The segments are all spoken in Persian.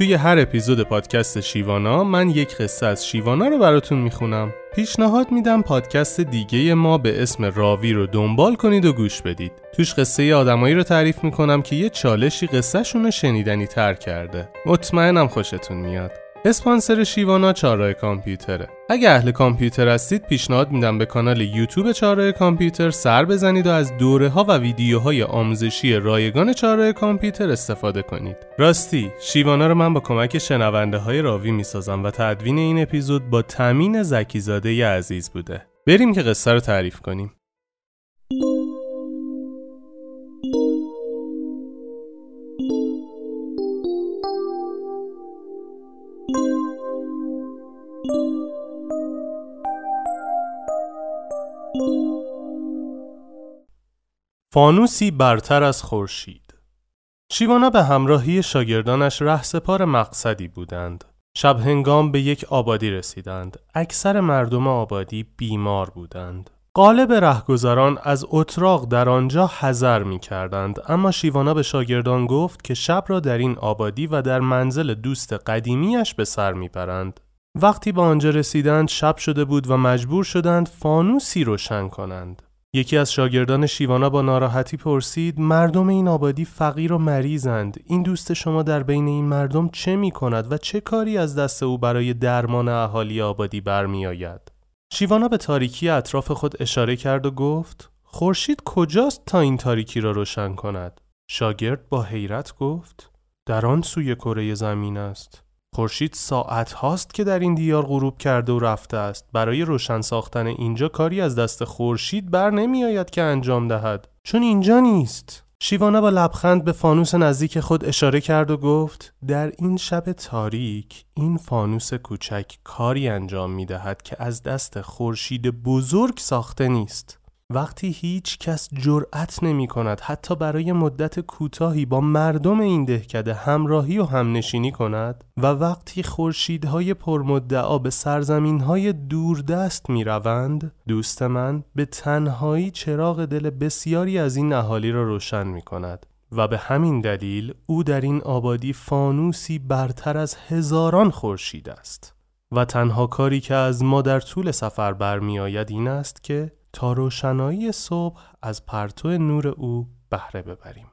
توی هر اپیزود پادکست شیوانا من یک قصه از شیوانا رو براتون می‌خونم. پیشنهاد میدم پادکست دیگه ما به اسم راوی رو دنبال کنید و گوش بدید. توش قصه آدمایی رو تعریف می‌کنم که یه چالشی قصهشون رو شنیدنی تر کرده. مطمئنم خوشتون میاد. اسپانسر شیوانا چهارراه کامپیوتره. اگه اهل کامپیوتر هستید پیشنهاد میدم به کانال یوتیوب چهارراه کامپیوتر سر بزنید و از دوره ها و ویدیوهای آموزشی رایگان چهارراه کامپیوتر استفاده کنید. راستی شیوانا رو من با کمک شنونده های راوی می‌سازم و تدوین این اپیزود با تامین زکیزاده عزیز بوده. بریم که قصه رو تعریف کنیم. فانوسی برتر از خورشید. شیوانا به همراهی شاگردانش رهسپار مقصدی بودند. شب هنگام به یک آبادی رسیدند. اکثر مردم آبادی بیمار بودند. قالب رهگذران از اتراق در آنجا حذر می کردند اما شیوانا به شاگردان گفت که شب را در این آبادی و در منزل دوست قدیمیش به سر می برند. وقتی به آنجا رسیدند شب شده بود و مجبور شدند فانوسی روشن کنند. یکی از شاگردان شیوانا با ناراحتی پرسید مردم این آبادی فقیر و مریضند. این دوست شما در بین این مردم چه می کند و چه کاری از دست او برای درمان اهالی آبادی برمیآید؟ شیوانا به تاریکی اطراف خود اشاره کرد و گفت خورشید کجاست تا این تاریکی را روشن کند؟ شاگرد با حیرت گفت در آن سوی کره زمین است. خورشید ساعت هاست که در این دیار غروب کرده و رفته است. برای روشن ساختن اینجا کاری از دست خورشید بر نمی آید که انجام دهد. چون اینجا نیست. شیوانا با لبخند به فانوس نزدیک خود اشاره کرد و گفت در این شب تاریک این فانوس کوچک کاری انجام می دهد که از دست خورشید بزرگ ساخته نیست. وقتی هیچ کس جرأت نمی کند حتی برای مدت کوتاهی با مردم این دهکده همراهی و همنشینی کند و وقتی خورشیدهای پرمدعا به سرزمینهای دوردست می روند دوست من به تنهایی چراغ دل بسیاری از این اهالی را روشن می کند و به همین دلیل او در این آبادی فانوسی برتر از هزاران خورشید است. و تنها کاری که از ما در طول سفر برمیآید این است که تا روشنایی صبح از پرتو نور او بهره ببریم.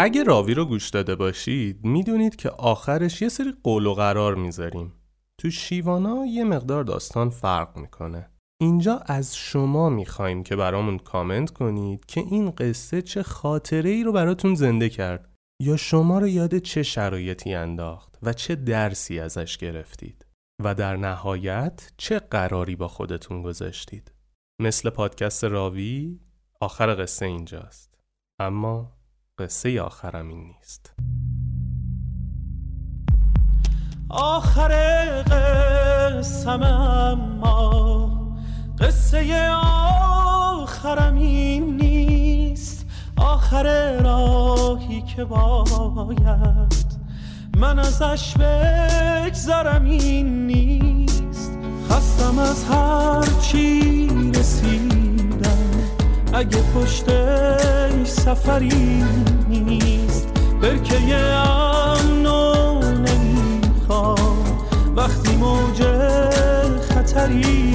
اگه راوی رو گوش داده باشید می‌دونید که آخرش یه سری قول و قرار می‌ذاریم. تو شیوانا یه مقدار داستان فرق می‌کنه. اینجا از شما می‌خوایم که برامون کامنت کنید که این قصه چه خاطره ای رو براتون زنده کرد. یا شما رو یاد چه شرایطی انداخت و چه درسی ازش گرفتید؟ و در نهایت چه قراری با خودتون گذاشتید؟ مثل پادکست راوی آخر قصه اینجاست. اما قصه آخرم این نیست. آخر قصم اما قصه آخرم این نیست. آخر که باید. من ازش بگذرم این نیست. خستم از هر چی رسیدم. اگه پشتش سفری نیست برکه امنو نمی‌خوام. وقتی موج خطری